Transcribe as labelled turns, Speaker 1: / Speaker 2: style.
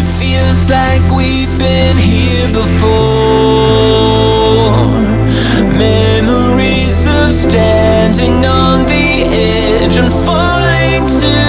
Speaker 1: It feels like we've been here before. Memories of standing on the edge and falling to